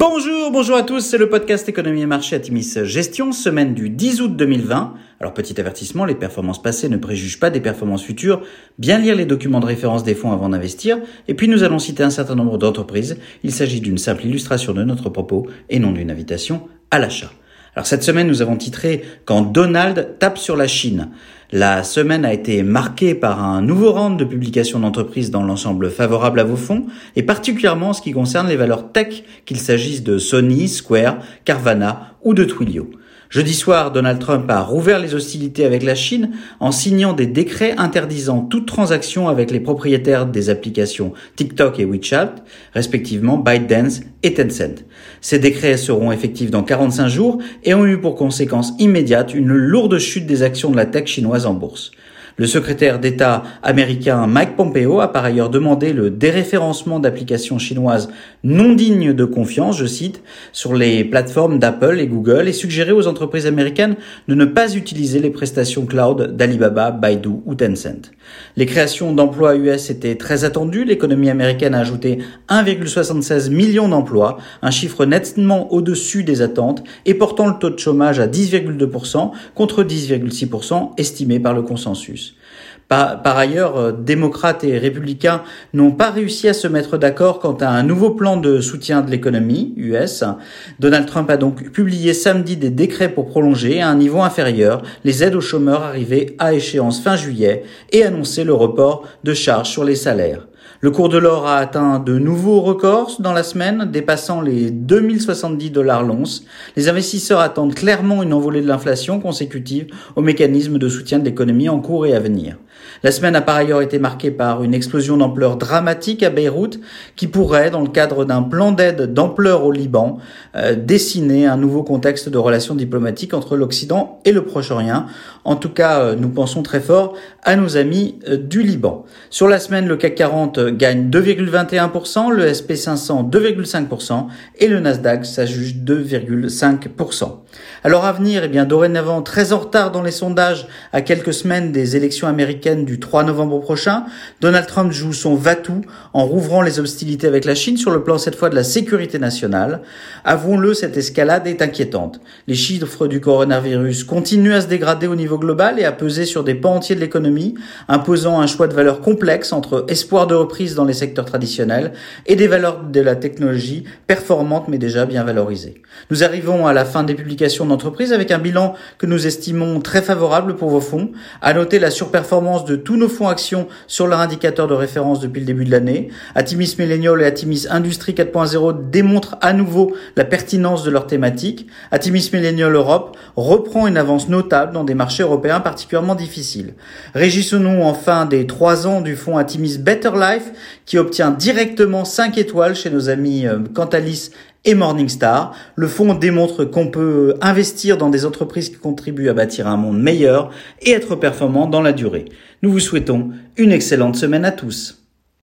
Bonjour, bonjour à tous, c'est le podcast Économie et Marché à Timis Gestion, semaine du 10 août 2020. Alors petit avertissement, les performances passées ne préjugent pas des performances futures, bien lire les documents de référence des fonds avant d'investir, et puis nous allons citer un certain nombre d'entreprises, il s'agit d'une simple illustration de notre propos et non d'une invitation à l'achat. Alors cette semaine, nous avons titré Quand Donald tape sur la Chine. La semaine a été marquée par un nouveau round de publication d'entreprises dans l'ensemble favorable à vos fonds, et particulièrement en ce qui concerne les valeurs tech, qu'il s'agisse de Sony, Square, Carvana ou de Twilio. Jeudi soir, Donald Trump a rouvert les hostilités avec la Chine en signant des décrets interdisant toute transaction avec les propriétaires des applications TikTok et WeChat, respectivement ByteDance et Tencent. Ces décrets seront effectifs dans 45 jours et ont eu pour conséquence immédiate une lourde chute des actions de la tech chinoise en bourse. Le secrétaire d'État américain Mike Pompeo a par ailleurs demandé le déréférencement d'applications chinoises non dignes de confiance, je cite, sur les plateformes d'Apple et Google et suggéré aux entreprises américaines de ne pas utiliser les prestations cloud d'Alibaba, Baidu ou Tencent. Les créations d'emplois US étaient très attendues. L'économie américaine a ajouté 1,76 million d'emplois, un chiffre nettement au-dessus des attentes et portant le taux de chômage à 10,2% contre 10,6% estimé par le consensus. Par, ailleurs, euh, démocrates et républicains n'ont pas réussi à se mettre d'accord quant à un nouveau plan de soutien de l'économie US. Donald Trump a donc publié samedi des décrets pour prolonger à un niveau inférieur les aides aux chômeurs arrivées à échéance fin juillet et annoncer le report de charges sur les salaires. Le cours de l'or a atteint de nouveaux records dans la semaine, dépassant les 2070 dollars l'once. Les investisseurs attendent clairement une envolée de l'inflation consécutive au mécanisme de soutien de l'économie en cours et à venir. La semaine a par ailleurs été marquée par une explosion d'ampleur dramatique à Beyrouth qui pourrait, dans le cadre d'un plan d'aide d'ampleur au Liban, euh, dessiner un nouveau contexte de relations diplomatiques entre l'Occident et le Proche-Orient. En tout cas, euh, nous pensons très fort à nos amis euh, du Liban. Sur la semaine, le CAC 40 gagne 2,21%, le SP500 2,5% et le Nasdaq s'ajuste 2,5%. Alors à venir, eh bien dorénavant très en retard dans les sondages à quelques semaines des élections américaines du 3 novembre prochain, Donald Trump joue son va-tout en rouvrant les hostilités avec la Chine sur le plan cette fois de la sécurité nationale. Avouons-le, cette escalade est inquiétante. Les chiffres du coronavirus continuent à se dégrader au niveau global et à peser sur des pans entiers de l'économie, imposant un choix de valeurs complexe entre espoir de reprise dans les secteurs traditionnels et des valeurs de la technologie performantes mais déjà bien valorisées. Nous arrivons à la fin des publications d'entreprise avec un bilan que nous estimons très favorable pour vos fonds. À noter la surperformance de tous nos fonds actions sur leur indicateur de référence depuis le début de l'année. Atimis Millennial et Atimis Industrie 4.0 démontrent à nouveau la pertinence de leur thématique. Atimis Millennial Europe reprend une avance notable dans des marchés européens particulièrement difficiles. Régissons-nous enfin des trois ans du fonds Atimis Better Life qui obtient directement 5 étoiles chez nos amis euh, Cantalis et Morningstar. Le fonds démontre qu'on peut investir dans des entreprises qui contribuent à bâtir un monde meilleur et être performant dans la durée. Nous vous souhaitons une excellente semaine à tous.